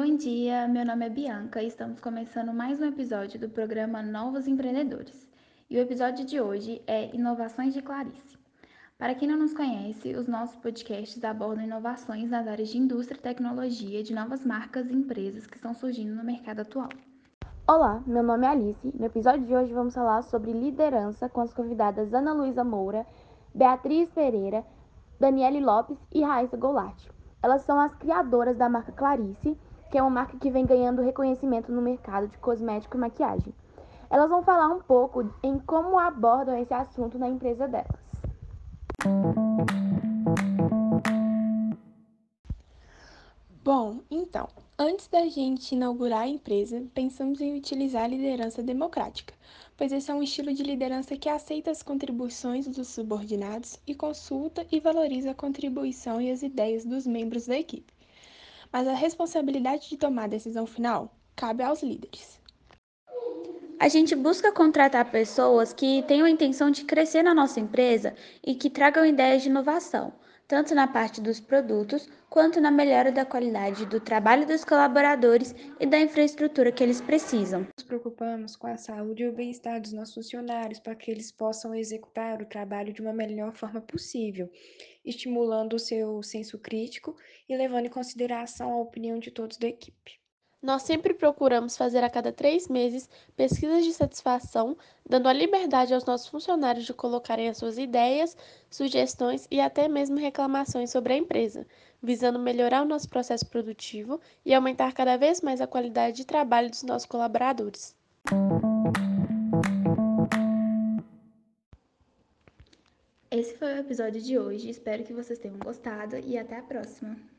Bom dia, meu nome é Bianca e estamos começando mais um episódio do programa Novos Empreendedores. E o episódio de hoje é Inovações de Clarice. Para quem não nos conhece, os nossos podcasts abordam inovações nas áreas de indústria e tecnologia de novas marcas e empresas que estão surgindo no mercado atual. Olá, meu nome é Alice. No episódio de hoje vamos falar sobre liderança com as convidadas Ana Luísa Moura, Beatriz Pereira, Daniele Lopes e Raíssa Goulart. Elas são as criadoras da marca Clarice, que é uma marca que vem ganhando reconhecimento no mercado de cosmético e maquiagem. Elas vão falar um pouco em como abordam esse assunto na empresa delas. Bom, então, antes da gente inaugurar a empresa, pensamos em utilizar a liderança democrática, pois esse é um estilo de liderança que aceita as contribuições dos subordinados e consulta e valoriza a contribuição e as ideias dos membros da equipe. Mas a responsabilidade de tomar a decisão final cabe aos líderes. A gente busca contratar pessoas que tenham a intenção de crescer na nossa empresa e que tragam ideias de inovação, tanto na parte dos produtos quanto na melhora da qualidade do trabalho dos colaboradores e da infraestrutura que eles precisam. Nos preocupamos com a saúde e o bem-estar dos nossos funcionários para que eles possam executar o trabalho de uma melhor forma possível, estimulando o seu senso crítico e levando em consideração a opinião de todos da equipe. Nós sempre procuramos fazer a cada três meses pesquisas de satisfação, dando a liberdade aos nossos funcionários de colocarem as suas ideias, sugestões e até mesmo reclamações sobre a empresa, visando melhorar o nosso processo produtivo e aumentar cada vez mais a qualidade de trabalho dos nossos colaboradores. Esse foi o episódio de hoje, espero que vocês tenham gostado e até a próxima!